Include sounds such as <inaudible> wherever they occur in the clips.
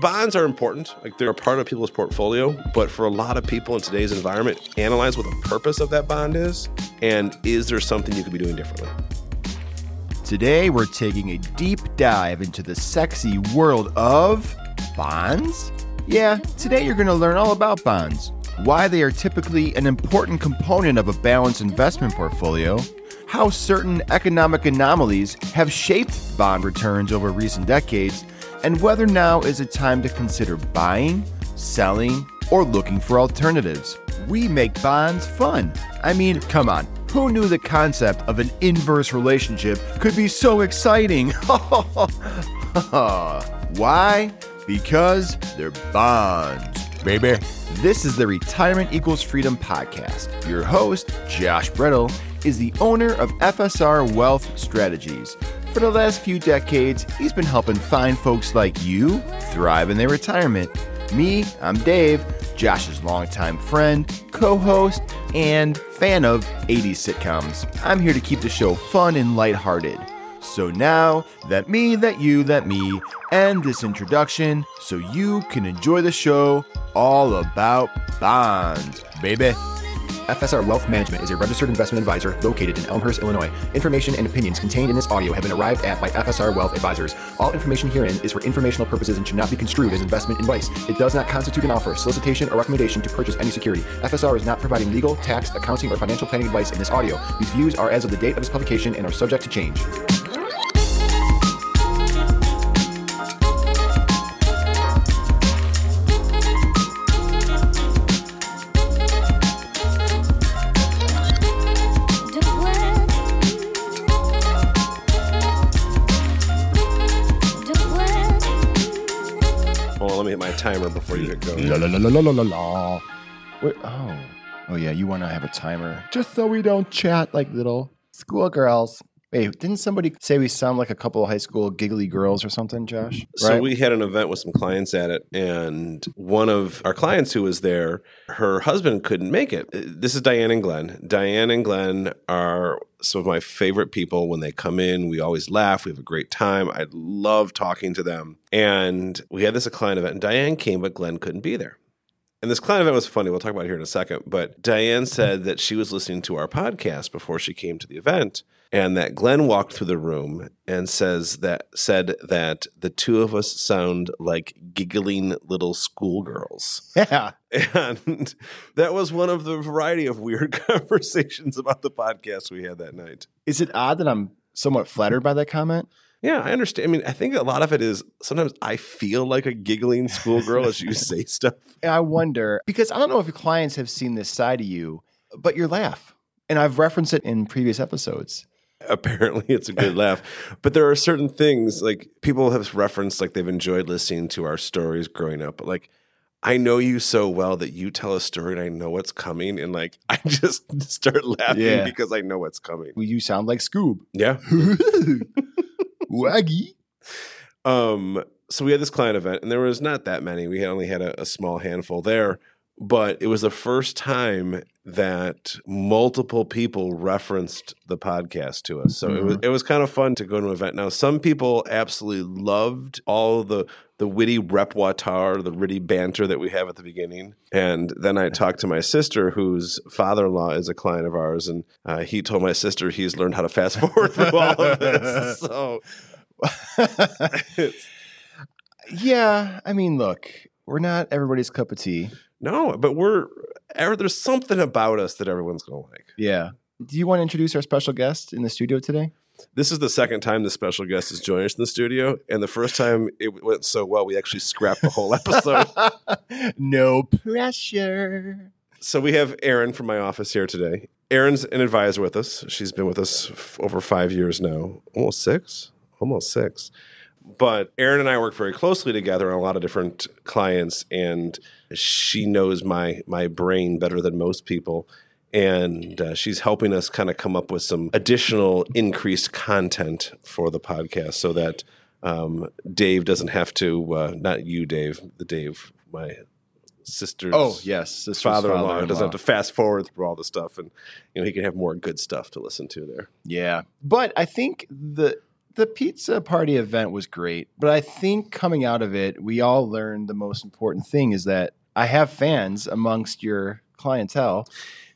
bonds are important. Like they're a part of people's portfolio, but for a lot of people in today's environment, analyze what the purpose of that bond is and is there something you could be doing differently? Today, we're taking a deep dive into the sexy world of bonds. Yeah, today you're going to learn all about bonds, why they are typically an important component of a balanced investment portfolio, how certain economic anomalies have shaped bond returns over recent decades, and whether now is a time to consider buying, selling, or looking for alternatives. We make bonds fun. I mean, come on. Who knew the concept of an inverse relationship could be so exciting? <laughs> Why? Because they're bonds, baby. This is the Retirement Equals Freedom podcast. Your host, Josh Bretl, is the owner of FSR Wealth Strategies. For the last few decades, he's been helping fine folks like you thrive in their retirement. Me, I'm Dave, Josh's longtime friend, co host, and fan of 80s sitcoms. I'm here to keep the show fun and lighthearted. So now that me, that you, that me, end this introduction so you can enjoy the show all about bonds, baby. FSR Wealth Management is a registered investment advisor located in Elmhurst, Illinois. Information and opinions contained in this audio have been arrived at by FSR Wealth Advisors. All information herein is for informational purposes and should not be construed as investment advice. It does not constitute an offer, solicitation, or recommendation to purchase any security. FSR is not providing legal, tax, accounting, or financial planning advice in this audio. These views are as of the date of this publication and are subject to change. Timer before you hit go. La la la la la la la. Wait, oh, oh yeah. You want to have a timer just so we don't chat like little schoolgirls. Wait, didn't somebody say we sound like a couple of high school giggly girls or something, Josh? So we had an event with some clients at it, and one of our clients who was there, her husband couldn't make it. Uh, This is Diane and Glenn. Diane and Glenn are some of my favorite people. When they come in, we always laugh. We have a great time. I love talking to them. And we had this a client event, and Diane came, but Glenn couldn't be there. And this client event was funny. We'll talk about it here in a second. But Diane said that she was listening to our podcast before she came to the event, and that Glenn walked through the room and says that said that the two of us sound like giggling little schoolgirls. yeah. And that was one of the variety of weird <laughs> conversations about the podcast we had that night. Is it odd that I'm somewhat flattered by that comment? Yeah, I understand. I mean, I think a lot of it is sometimes I feel like a giggling schoolgirl as you say <laughs> stuff. I wonder because I don't know if your clients have seen this side of you, but your laugh, and I've referenced it in previous episodes. <laughs> apparently it's a good laugh but there are certain things like people have referenced like they've enjoyed listening to our stories growing up but like i know you so well that you tell a story and i know what's coming and like <laughs> i just start laughing Yeah. because i know what's coming Well, you sound like Scoob. yeah <laughs> Waggy. um so we had this client event and there was not that many we had only had a, a small handful there but it was the first time that multiple people referenced the podcast to us. So it was it was kind of fun to go to an event. Now, some people absolutely loved all the the witty repertoire, the witty banter that we have at the beginning. And then I talked to my sister, whose father-in-law is a client of ours, and uh, he told my sister he's learned how to fast forward through all of this. <laughs> So <laughs> Yeah, I mean, look, we're not everybody's cup of tea. No, but we're er, there's something about us that everyone's gonna like. Yeah. Do you want to introduce our special guest in the studio today? This is the second time the special guest has joined us in the studio, and the first time it went so well, we actually scrapped the whole episode. <laughs> no pressure. so we have Erin from my office here today. Erin's an advisor with us. She's been with us f- over five years now, almost six, almost six. But Erin and I work very closely together on a lot of different clients, and she knows my my brain better than most people. And uh, she's helping us kind of come up with some additional increased content for the podcast, so that um, Dave doesn't have to. Uh, not you, Dave. The Dave, my sister's Oh, yes. sister's father-in-law doesn't father-in-law. have to fast forward through all the stuff and you know he can have more good stuff to listen to there Yeah. But I think the the pizza party event was great, but I think coming out of it, we all learned the most important thing is that I have fans amongst your clientele.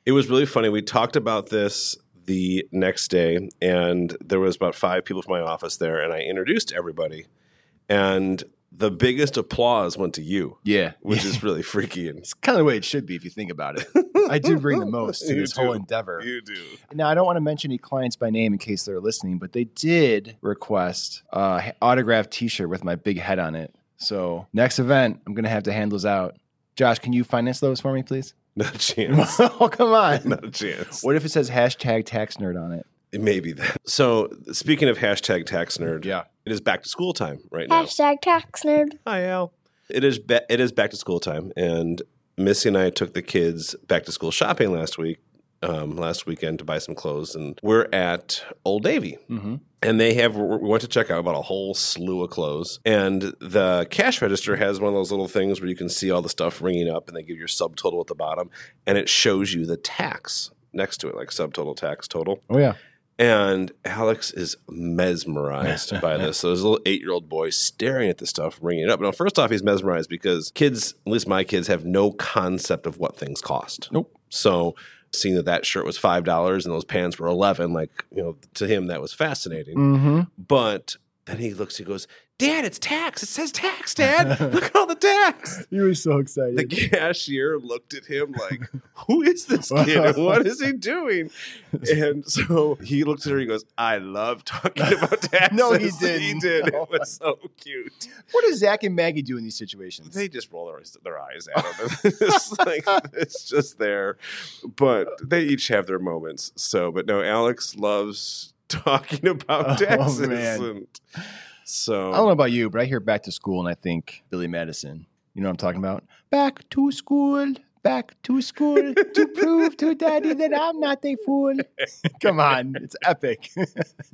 It was really funny. We talked about this the next day, and there was about five people from my office there, and I introduced everybody, and the biggest applause went to you, Yeah, which is <laughs> really freaky. And it's kind of the way it should be if you think about it. I do bring the most to <laughs> this whole endeavor. you do. Now, I don't want to mention any clients by name in case they're listening, but they did request a autographed T-shirt with my big head on it. So next event, I'm gonna have to hand those out. Josh, can you finance those for me, please? <laughs> Not a chance. oh, come on. Not a chance. What if it says hashtag tax nerd on it? It may be that. So, speaking of hashtag tax nerd, Yeah. It is back to school time right now. Hashtag tax nerd. Hi, Al. It is ba- it is back to school time, and Missy and I took the kids back to school shopping last week, um, last weekend to buy some clothes, and we're at Old Navy, Mm-hmm. and they have we went to check out about a whole slew of clothes, and the cash register has one of those little things where you can see all the stuff ringing up, and they give your subtotal at the bottom, and it shows you the tax next to it, like subtotal tax total. Oh yeah. And Alex is mesmerized by this. So there's a little eight year old boy staring at this stuff, ringing it up. Now, first off, he's mesmerized because kids, at least my kids, have no concept of what things cost. Nope. So seeing that that shirt was five dollars and those pants were eleven, like you know, to him that was fascinating. Mm-hmm. But then he looks, he goes, "Dad, it's tax. It says tax, Dad. <laughs> Look at all the tax." You were so excited. The cashier looked at him like, <laughs> "Who is this kid? What is he doing?" <laughs> And so he looked at her. And he goes, "I love talking about taxes." No, he He didn't. He did. No. It was so cute. what does Zach and Maggie do in these situations? They just roll their, their eyes at him. it's like it's just there, but they each have their moments. So, but no, Alex loves talking about Oh, taxes. man. And so I don't know about you, but I hear back to school and I think Billy Madison. You know what I'm talking about? Back to school, back to school to <laughs> prove to daddy that I'm not a fool. Come on, it's epic.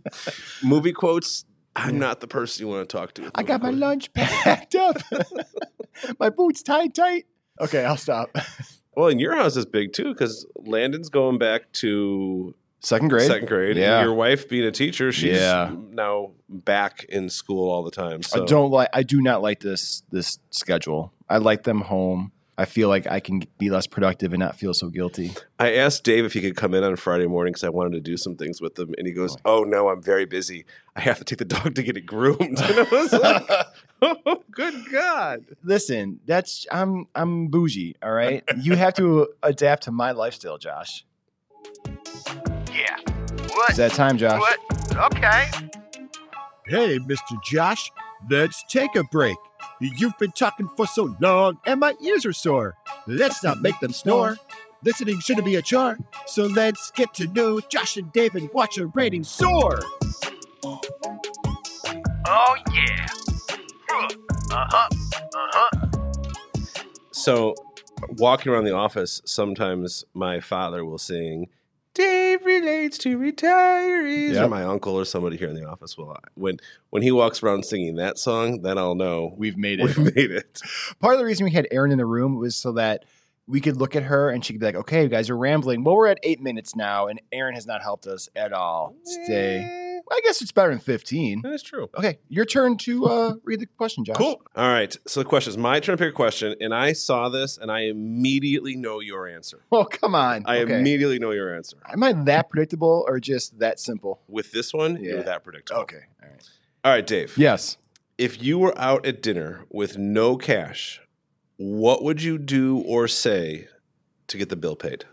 <laughs> movie quotes. I'm not the person you want to talk to. I got my lunch packed <laughs> up, my boots tied tight. Okay, I'll stop. Well, and your house is big too because Landon's going back to Second grade. second grade. Yeah. And your wife being a teacher, she's Yeah. now back in school all the time. So I don't like. I do not like this this schedule. I like them home. I feel like I can be less productive and not feel so guilty. I asked Dave if he could come in on Friday morning because I wanted to do some things with him, and he goes, "Oh no, I'm very busy. I have to take the dog to get it groomed." <laughs> And I was like, "Oh, good God!" Listen, that's I'm I'm bougie. All right, you have to adapt to my lifestyle, Josh. Yeah. What? It's that time, Josh. What? Okay. Hey, Mr. Josh, let's take a break. You've been talking for so long, and my ears are sore. Let's not make them snore. Listening shouldn't be a chore. So let's get to know Josh and Dave and watch a rating soar. Oh yeah. Uh huh. Uh huh. So, walking around the office, sometimes my father will sing, Dave relates to retirees. Or my uncle or somebody here in the office will. Uh, when, when he walks around singing that song, then I'll know We've made it. we've it. <laughs> made it. Part of the reason we had Erin in the room was so that we could look at her and she could be like, "Okay, you guys are rambling. Well, we're at eight minutes now, and Erin has not helped us at all. Stay. I guess it's better than fifteen. That is true. Okay, your turn to uh, read the question, Josh. Cool. All right. So the question is my turn to pick a question, and I saw this and I immediately know your answer. Oh, come on. I okay. immediately know your answer. Am I that predictable or just that simple? With this one, Yeah. you're that predictable. Okay. All right. All right, Dave. Yes. If you were out at dinner with no cash, what would you do or say to get the bill paid?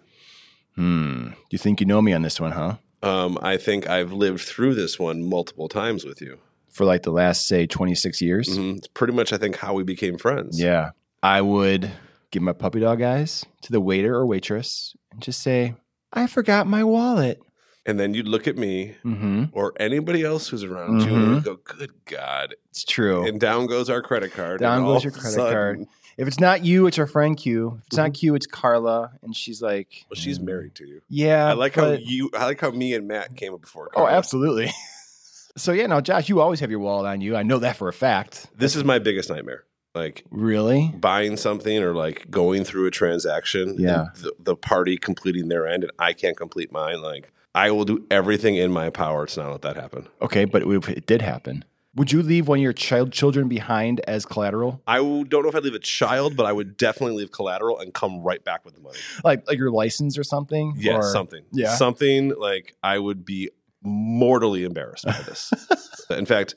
Hmm. You think you know me on this one, huh? Um, I think I've lived through this one multiple times with you. For like the last, say, 26 years? Mhm. It's pretty much, I think, how we became friends. Yeah. I would give my puppy dog eyes to the waiter or waitress and just say, I forgot my wallet. And then you'd look at me Mm-hmm. or anybody else who's around you and you'd go, good God. It's true. And down goes our credit card. Down goes your credit sudden- card. If it's not you, it's our friend Q. If it's not mm-hmm. Q, it's Carla. And she's like, Well, she's mm. married to you. Yeah. I like how but- you. I like how me and Matt came up before. Oh, Carla. absolutely. <laughs> so, yeah, now, Josh, you always have your wallet on you. I know that for a fact. This is my biggest nightmare. Like Really? buying something or like going through a transaction. Yeah. and The, the party completing their end, and I can't complete mine. Like I will do everything in my power to not let that happen. Okay, but if it did happen, would you leave one of your child children behind as collateral? I don't know if I'd leave a child, but I would definitely leave collateral and come right back with the money. Like like your license or something? Yeah, Or- something. yeah. Something like I would be mortally embarrassed by this. <laughs> In fact,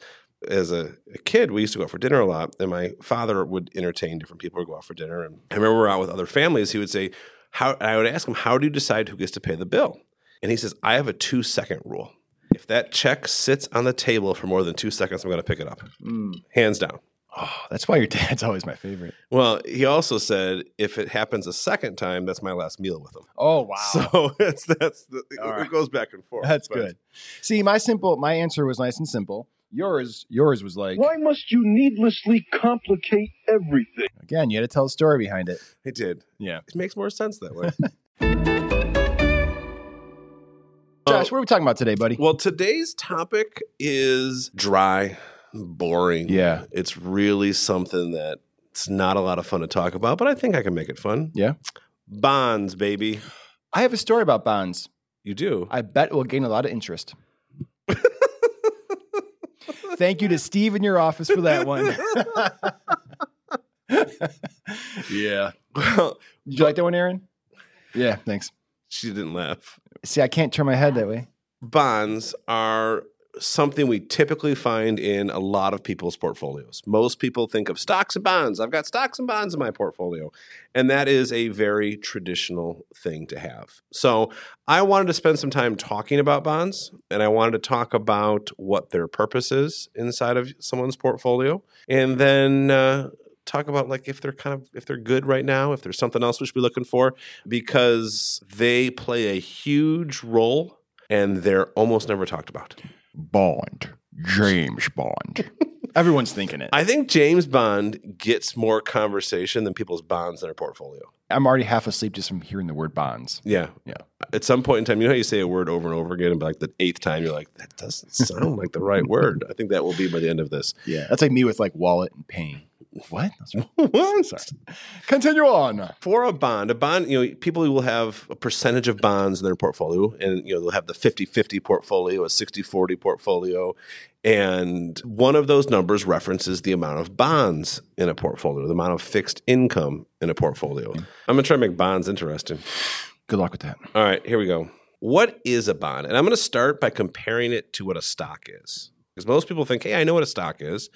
as a, a kid, we used to go out for dinner a lot, and my father would entertain different people who go out for dinner. And I remember we were out with other families. He would say, "How?" and I would ask him, "How do you decide who gets to pay the bill?" And he says, "I have a two second rule. If that check sits on the table for more than two seconds, I'm going to pick it up, hmm. hands down." Oh, that's why your dad's <laughs> always my favorite. Well, he also said, "If it happens a second time, that's my last meal with him." Oh wow. So <laughs> it's that's the, All it right. goes back and forth. that's But- good. See, my simple my answer was nice and simple. Yours yours was like Why must you needlessly complicate everything? again, you had to tell a story behind it. It did. Yeah. It makes more sense that way. <laughs> Josh, oh. what are we talking about today, buddy? well, today's topic is dry, boring. Yeah. It's really something that it's not a lot of fun to talk about, but I think I can make it fun. Yeah. Bonds, baby. I have a story about bonds. You do. I bet it will gain a lot of interest. <laughs> Thank you to Steve in your office for that one. <laughs> yeah. <laughs> Well, Did you like that one, Erin? Yeah, thanks. she didn't laugh. See, I can't turn my head that way. bonds are something we typically find in a lot of people's portfolios. Most people think of stocks and bonds. I've got stocks and bonds in my portfolio. And that is a very traditional thing to have. So I wanted to spend some time talking about bonds and I wanted to talk about what their purpose is inside of someone's portfolio. And then, uh, talk about like if they're kind of if they're good right now if there's something else we should be looking for because they play a huge role and they're almost never talked about. Bond. James Bond. <laughs> Everyone's thinking it. I think James Bond gets more conversation than people's bonds in their portfolio. I'm already half asleep just from hearing the word bonds. Yeah. Yeah. At some point in time, you know how you say a word over and over again, and by like the eighth time, you're like, that doesn't sound like the right word. I think that will be by the end of this. Yeah. That's like me with like wallet and paying. What? <laughs> what? Sorry. Continue on. For a bond, a bond, you know, people will have a percentage of bonds in their portfolio, and you know, they'll have the 50-50 portfolio, a 60-40 portfolio, and one of those numbers references the amount of bonds in a portfolio, the amount of fixed income in a portfolio. Hmm. I'm gonna try to make bonds interesting. Good luck with that. All right, here we go. What is a bond? And I'm going to start by comparing it to what a stock is. Because most people think, hey, I know what a stock is.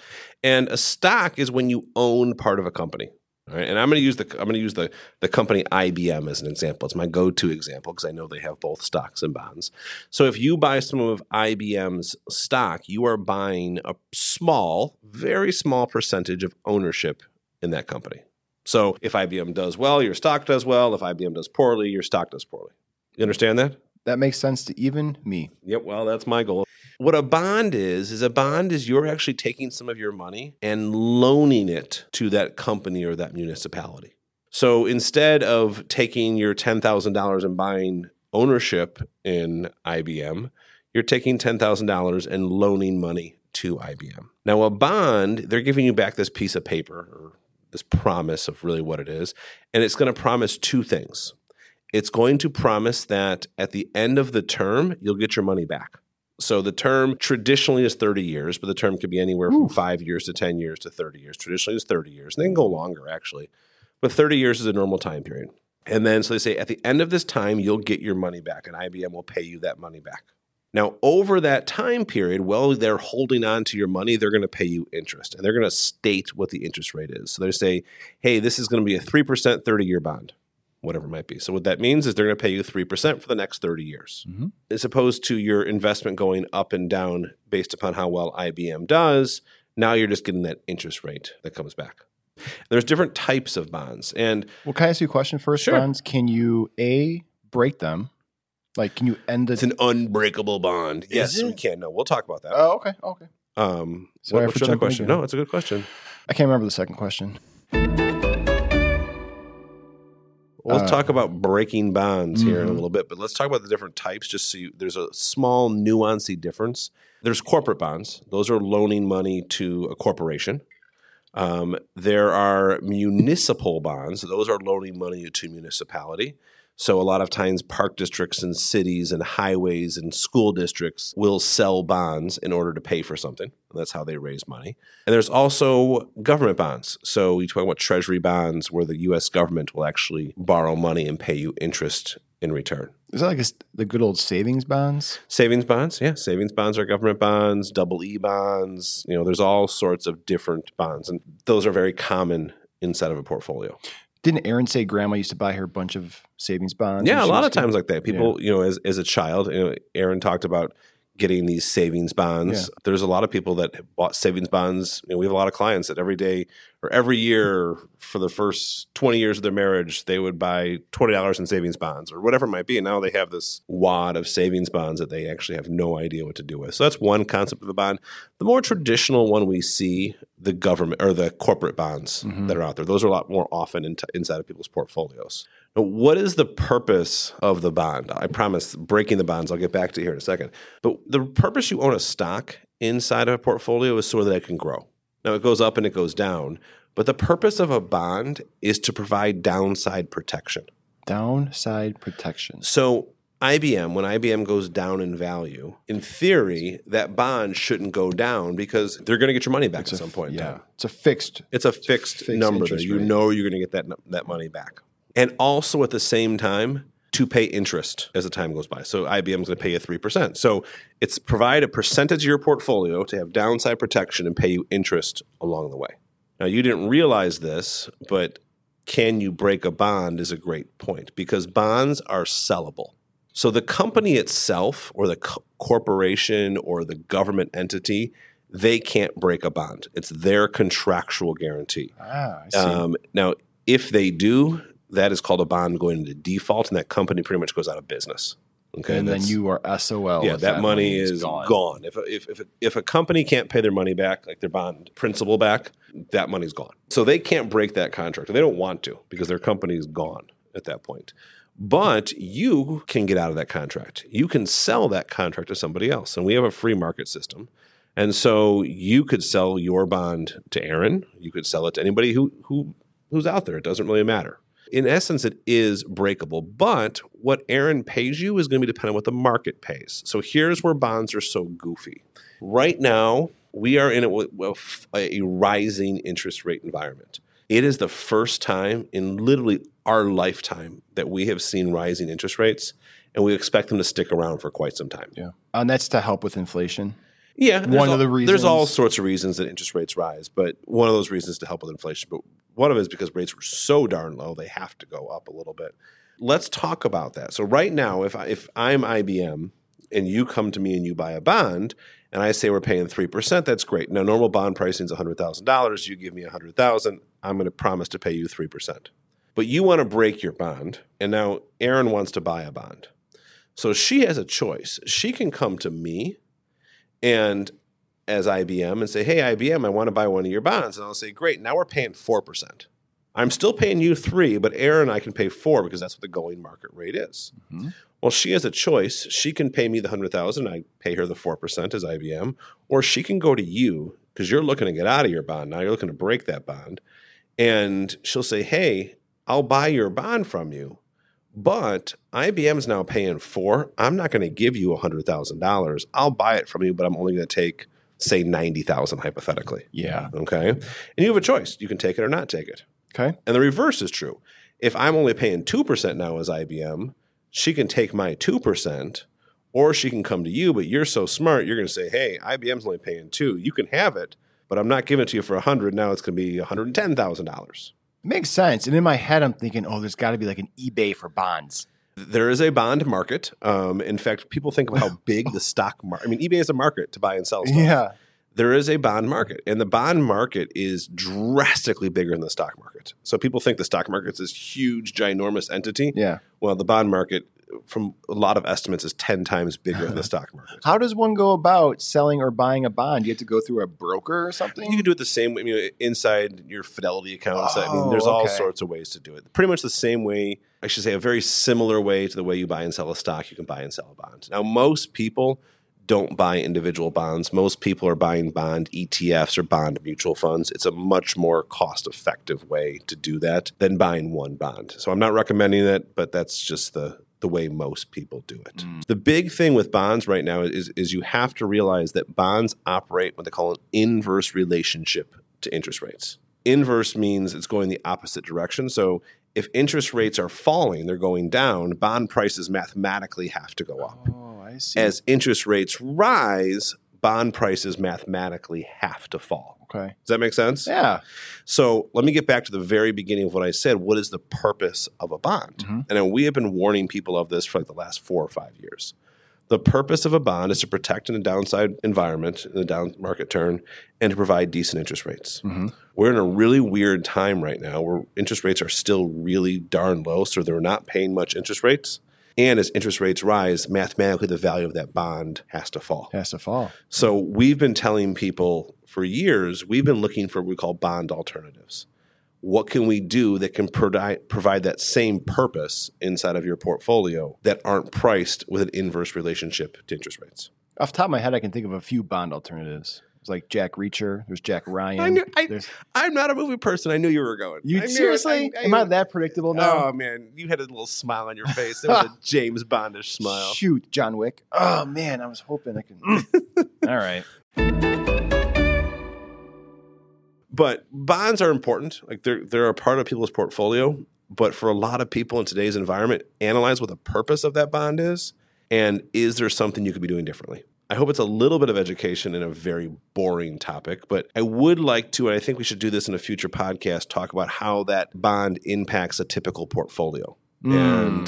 And a stock is when you own part of a company. Right. And I'm going to use the I'm going to use the the company IBM as an example. It's my go-to example because I know they have both stocks and bonds. So if you buy some of IBM's stock, you are buying a small, very small percentage of ownership in that company. So if IBM does well, your stock does well. If IBM does poorly, your stock does poorly. You understand that? That makes sense to even me. Yep. Well, that's my goal. What a bond is, is a bond is you're actually taking some of your money and loaning it to that company or that municipality. So instead of taking your $10,000 and buying ownership in IBM, you're taking $10,000 and loaning money to IBM. Now, a bond, they're giving you back this piece of paper or this promise of really what it is, and it's going to promise two things. It's going to promise that at the end of the term, you'll get your money back. So the term traditionally is 30 years, but the term could be anywhere from five years to 10 years to 30 years. Traditionally is 30 years. And they can go longer, actually. But 30 years is a normal time period. And then, so they say at the end of this time, you'll get your money back, and IBM will pay you that money back. Now, over that time period, while they're holding on to your money, they're going to pay you interest and they're going to state what the interest rate is. So they say, hey, this is going to be a 3% 30 year bond, whatever it might be. So what that means is they're going to pay you 3% for the next 30 years, Mhm. as opposed to your investment going up and down based upon how well IBM does. Now you're just getting that interest rate that comes back. There's different types of bonds. And Well, can I ask you a question first, Sure. Bonds? Can you A, break them? Like, can you end the. it's an unbreakable bond. yes, it? we can. No, we'll talk about that. oh, okay. Okay. Um, Sorry what, for what's your other jumping question? No, it's a good question. I can't remember the second question. Well, let's Uh, talk about breaking bonds here in a mhm. little bit, but let's talk about the different types. Just so you, there's a small nuancy difference. There's corporate bonds; those are loaning money to a corporation. Um, there are municipal bonds; those are loaning money to a municipality. So a lot of times park districts and cities and highways and school districts will sell bonds in order to pay for something. That's how they raise money. And there's also government bonds. So you talk about treasury bonds where the US government will actually borrow money and pay you interest in return. Is that like a the good old savings bonds? Savings bonds, yeah. Savings bonds are government bonds, double E bonds. You know, there's all sorts of different bonds, and those are very common inside of a portfolio. Didn't Erin say grandma used to buy her a bunch of savings bonds? Yeah, a lot of times like that. People, you know, as, as a child, you know, Erin talked about getting these savings bonds. Yeah. There's a lot of people that bought savings bonds. You know, we have a lot of clients that every day or every year for the first 20 years of their marriage, they would buy $20 in savings bonds or whatever it might be. And now they have this wad of savings bonds that they actually have no idea what to do with. So that's one concept of a bond. The more traditional one we see, the government or the corporate bonds Mm-hmm. that are out there. Those are a lot more often in inside of people's portfolios. What is the purpose of the bond? I promise breaking the bonds, I'll get back to here in a second. But the purpose you own a stock inside of a portfolio is so that it can grow. Now, it goes up and it goes down, but the purpose of a bond is to provide downside protection. Downside protection. So, IBM, when IBM goes down in value, in theory, that bond shouldn't go down because they're going to get your money back at some point in Yeah, time. it's a fixed. It's a fixed, fixed number that you rate. know you're going to get that that money back, and also at the same time to pay interest as the time goes by. So IBM is going to pay you three percent. So it's provide a percentage of your portfolio to have downside protection and pay you interest along the way. Now you didn't realize this, but can you break a bond is a great point because bonds are sellable. So the company itself, or the co- corporation, or the government entity, they can't break a bond. It's their contractual guarantee. Ah, I see. Um, now, if they do, that is called a bond going into default, and that company pretty much goes out of business. Okay, and then you are SOL. yeah, if that, money is gone. If, if, if, if a company can't pay their money back, like their bond principal back, that money's gone. So they can't break that contract. They don't want to because their company is gone at that point. But you can get out of that contract. You can sell that contract to somebody else. And we have a free market system. And so you could sell your bond to Erin. You could sell it to anybody who, who who's out there. It doesn't really matter. In essence, it is breakable, but what Erin pays you is going to be dependent on what the market pays. So here's where bonds are so goofy. Right now, we are in a, a rising interest rate environment. It is the first time in literally our lifetime that we have seen rising interest rates, and we expect them to stick around for quite some time. Yeah, uh, and that's to help with inflation. Yeah, One of all- the There's all sorts of reasons that interest rates rise, but one of those reasons to help with inflation. But one of it is because rates were so darn low, they have to go up a little bit. Let's talk about that. So right now, if I, if I'm IBM and you come to me and you buy a bond, and I say we're paying three percent, that's great. Now normal bond pricing is hundred thousand dollars. You give me a hundred thousand, I'm going to promise to pay you three percent. But you want to break your bond, and now Erin wants to buy a bond. So she has a choice. She can come to me and as IBM and say, "Hey IBM, I want to buy one of your bonds." And I'll say, "Great, now we're paying 4%. I'm still paying you 3, but Erin and I can pay 4 because that's what the going market rate is." Mm-hmm. Well, she has a choice. She can pay me the 100,000, I pay her the 4% as IBM, or she can go to you because you're looking to get out of your bond. Now you're looking to break that bond. And she'll say, "Hey, I'll buy your bond from you." But IBM's now paying four. I'm not going to give you $100,000. I'll buy it from you, but I'm only going to take, say, 90,000 hypothetically. Yeah. Okay. And you have a choice. You can take it or not take it. Okay. And the reverse is true. If I'm only paying 2% now as IBM, she can take my 2%, or she can come to you, but you're so smart, you're going to say, hey, IBM's only paying 2 You can have it, but I'm not giving it to you for 100 Now it's going to be $110,000. Makes sense. And in my head, I'm thinking, oh, there's got to be like an eBay for bonds. There is a bond market. Um, in fact, people think of how <laughs> big the stock market. I mean, eBay is a market to buy and sell stuff. Yeah. There is a bond market, and the bond market is drastically bigger than the stock market. So people think the stock market is this huge, ginormous entity. Yeah. Well, the bond market, from a lot of estimates, is ten times bigger than the <laughs> stock market. How does one go about selling or buying a bond? You have to go through a broker or something? You can do it the same way I mean, inside your Fidelity accounts. I mean, Oh, there's all oh, sorts of ways to do it. Pretty much the same way, I should say, a very similar way to the way you buy and sell a stock, you can buy and sell a bond. Now, most people don't buy individual bonds. Most people are buying bond ETFs or bond mutual funds. It's a much more cost effective way to do that than buying one bond. So I'm not recommending it, but that's just the the way most people do it. Mm. The big thing with bonds right now is is you have to realize that bonds operate what they call an inverse relationship to interest rates. Inverse means it's going the opposite direction. So if interest rates are falling, they're going down, bond prices mathematically have to go up. Oh, I see. As interest rates rise, bond prices mathematically have to fall. okay. Does that make sense? Yeah. So let me get back to the very beginning of what I said. What is the purpose of a bond? Mhm. And we have been warning people of this for like the last four or five years. The purpose of a bond is to protect in a downside environment, in a down market turn, and to provide decent interest rates. Mhm. We're in a really weird time right now where interest rates are still really darn low, so they're not paying much interest rates. And as interest rates rise, mathematically the value of that bond has to fall. Has to fall. So we've been telling people for years, we've been looking for what we call bond alternatives. What can we do that can provide provide that same purpose inside of your portfolio that aren't priced with an inverse relationship to interest rates? Off the top of my head, I can think of a few bond alternatives. It's like Jack Reacher. There's Jack Ryan. I knew- I- There's, I'm not a movie person. I knew you were going. you I seriously? I- I- Am I that predictable oh, now? Oh man, you had a little smile on your face. <laughs> It was a James Bondish smile. Shoot, John Wick. Oh man, I was hoping I could. <laughs> All right. But bonds are important. Like they're they're a part of people's portfolio. But for a lot of people in today's environment, analyze what the purpose of that bond is, and is there something you could be doing differently. I hope it's a little bit of education in a very boring topic, but I would like to, and I think we should do this in a future podcast, talk about how that bond impacts a typical portfolio. And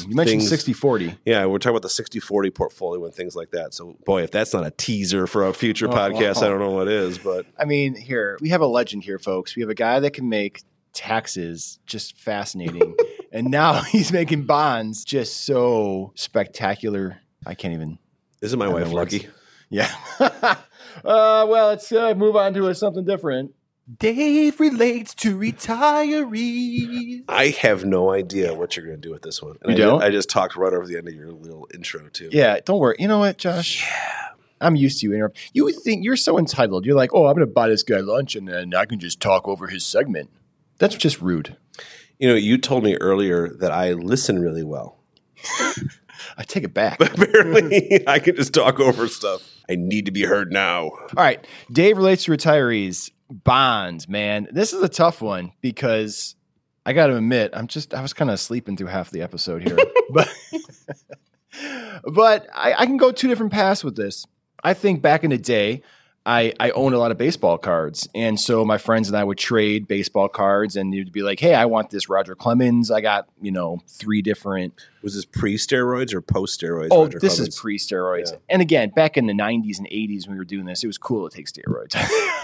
Mm, you mentioned things- 60 40. Yeah, we're talking about the 60 40 portfolio and things like that. So, boy, if that's not a teaser for a future Oh, podcast, oh. I don't know what is, but I mean, here, we have a legend here, folks. We have a guy that can make taxes just fascinating. <laughs> and now <laughs> he's making bonds just so spectacular. I can't even. isn't my wife lucky? Yeah. <laughs> uh, well, let's uh, move on to something different. Dave relates to retirees. I have no idea what you're going to do with this one. And You I, don't? I just talked right over the end of your little intro, too. Yeah, don't worry. You know what, Josh? Yeah. I'm used to you interrupt. You think you're so entitled. You're like, oh, I'm going to buy this guy lunch and then I can just talk over his segment. That's just rude. You know, you told me earlier that I listen really well. <laughs> I take it back. <laughs> Apparently, I can just talk over stuff. I need to be heard now. All right. Dave relates to retirees. Bonds, man. This is a tough one because I got to admit, I'm just, I was kind of sleeping through half the episode here. <laughs> but but I, I can go two different paths with this. I think back in the day, I, I owned a lot of baseball cards. And so my friends and I would trade baseball cards and you'd be like, hey, I want this Roger Clemens. I got, you know, three different Was this pre steroids or post steroids? Oh, Roger this Clemens? is pre steroids. Yeah. And again, back in the 90s and 80s when we were doing this, it was cool to take steroids.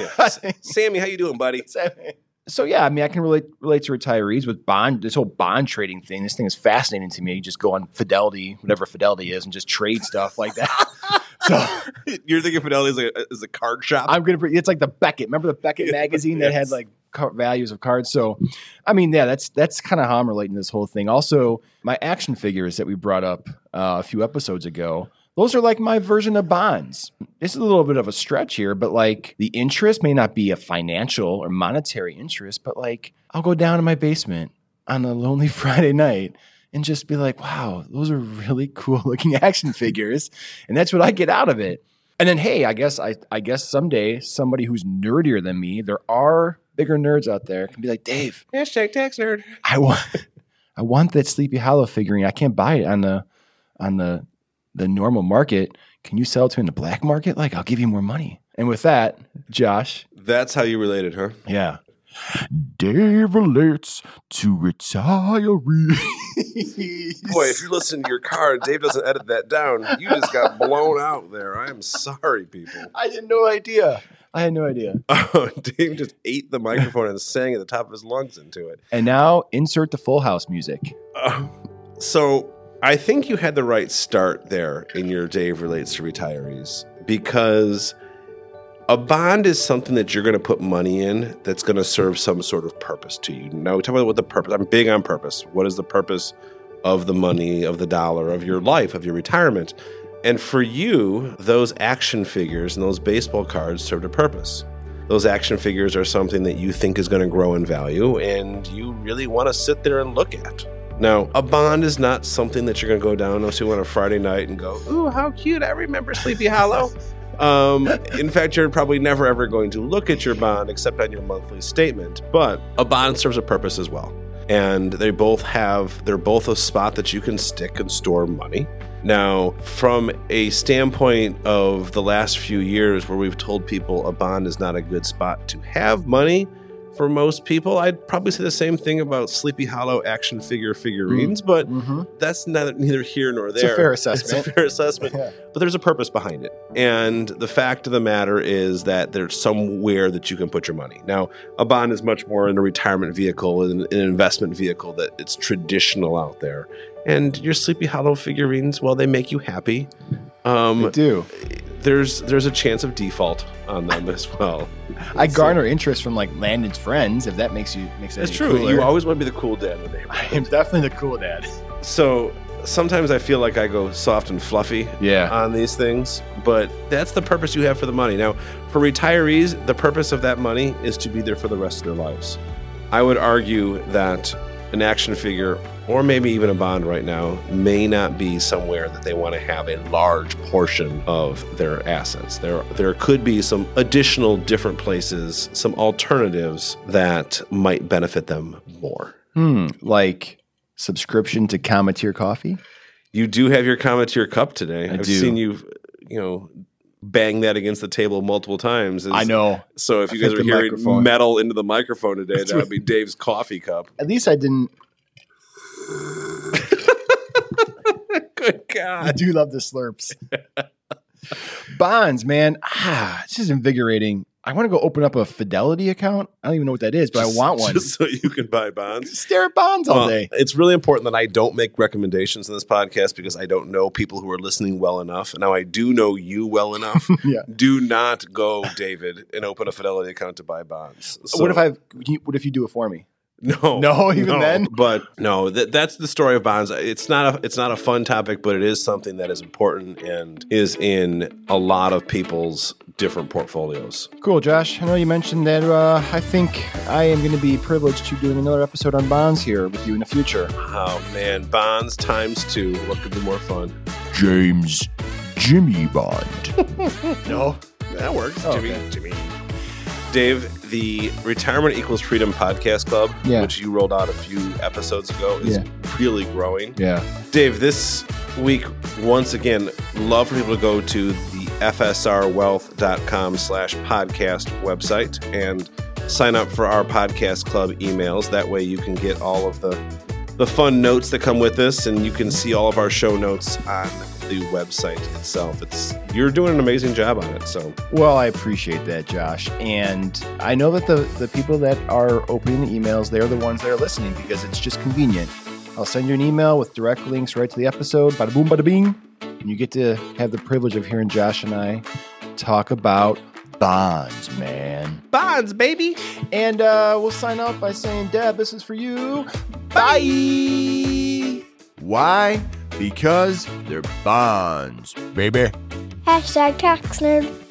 Yeah. <laughs> Sammy, how you doing, buddy? <laughs> so yeah, I mean, I can relate relate to retirees with bond. This whole bond trading thing. This thing is fascinating to me. You just go on Fidelity, whatever Fidelity is, and just trade stuff like that. <laughs> so <laughs> You're thinking Fidelity is a, is a card shop? I'm gonna. It's like the Beckett. Remember the Beckett <laughs> magazine that had like car- values of cards. So, I mean, yeah, that's that's kind of how I'm relating this whole thing. Also, my action figures that we brought up uh, a few episodes ago. Those are like my version of bonds. This is a little bit of a stretch here, but like the interest may not be a financial or monetary interest, but like I'll go down to my basement on a lonely <laughs> Friday night and just be like, wow, those are really <laughs> cool looking action figures. And that's what I get out of it. And then, hey, I guess I, I guess someday somebody who's nerdier than me, there are bigger nerds out there, can be like, Dave, Hashtag tax nerd. I want, <laughs> I want that Sleepy Hollow figurine. I can't buy it on the, on the, the normal market. Can you sell it to me in the black market? Like, I'll give you more money. And with that, Josh, That's how you related, huh? yeah, Dave relates to retirees. Boy, if you listen to your card, Dave doesn't edit that down. You just got blown out there. I am sorry, people. I had no idea. I had no idea. <laughs> Oh, Dave just ate the microphone and sang at the top of his lungs into it. And now insert the Full House music. Uh, so I think you had the right start there in your Dave relates to retirees because a bond is something that you're going to put money in that's going to serve some sort of purpose to you. Now, we talk about what the purpose. I'm big on purpose. What is the purpose of the money, of the dollar, of your life, of your retirement? And for you, those action figures and those baseball cards served a purpose. Those action figures are something that you think is going to grow in value and you really want to sit there and look at. Now, a bond is not something that you're going to go down to on a Friday night and go, Ooh, how cute. I remember Sleepy Hollow. Um, in fact, you're probably never ever going to look at your bond except on your monthly statement. But a bond serves a purpose as well. And they both have, they're both a spot that you can stick and store money. Now, from a standpoint of the last few years where we've told people a bond is not a good spot to have money, for most people, I'd probably say the same thing about Sleepy Hollow action figure figurines, mm, but mm-hmm. that's not, neither here nor there. It's a fair assessment. <laughs> It's a fair assessment, Yeah. but there's a purpose behind it. And the fact of the matter is that there's somewhere that you can put your money. Now, a bond is much more in a retirement vehicle and an investment vehicle that it's traditional out there. And your Sleepy Hollow figurines, while they make you happy, They um, do. there's there's a chance of default on them as well. I garner interest from like Landon's friends. If that makes you makes it It's true. cooler. You always want to be the cool dad in the. I am definitely the cool dad. So sometimes I feel like I go soft and fluffy Yeah. on these things, but that's the purpose you have for the money. Now, for retirees, the purpose of that money is to be there for the rest of their lives. I would argue that an action figure or maybe even a bond right now may not be somewhere that they want to have a large portion of their assets. There there could be some additional different places, some alternatives that might benefit them more. Hmm. Like subscription to Cometeer Coffee. You do have your Cometeer cup today. I I've do. seen you, you know, bang that against the table multiple times. Is- I know. So if I you guys are hearing microphone. metal into the microphone today, that would be Dave's coffee cup. At least I didn't. <laughs> Good God. I do love the slurps. Bonds, man. Ah, this is invigorating. I want to go open up a Fidelity account. I don't even know what that is, but I want one. Just so you can buy bonds. <laughs> Stare at bonds all Well, day. it's really important that I don't make recommendations in this podcast because I don't know people who are listening well enough. Now I do know you well enough. <laughs> Yeah. Do not go, David, and open a Fidelity account to buy bonds. So- what if I? What if you do it for me? No, No, even then? But no, that, that's the story of bonds. It's not a it's not a fun topic, but it is something that is important and is in a lot of people's different portfolios. Cool, Josh. I know you mentioned that. Uh, I think I am going to be privileged to doing another episode on bonds here with you in the future. Oh man, bonds times two. What could be more fun? James Jimmy Bond. <laughs> No, That works, Oh, Jimmy. okay. Jimmy. Dave, the Retirement Equals Freedom podcast club, Yeah. which you rolled out a few episodes ago, is Yeah. really growing. yeah, Dave, this week, once again, love for people to go to the fsrwealth.com slash podcast website and sign up for our podcast club emails. That way you can get all of the the fun notes that come with this and you can see all of our show notes on the website itself. It's you're doing an amazing job on it. So Well, I appreciate that, Josh. And I know that the, the people that are opening the emails, they're the ones that are listening because it's just convenient. I'll send you an email with direct links right to the episode. Bada boom, bada bing. And you get to have the privilege of hearing Josh and I talk about bonds, man. bonds, baby. And uh, we'll sign off by saying, Deb, this is for you. Bye. Why? Because they're bonds, baby. Hashtag tax nerd.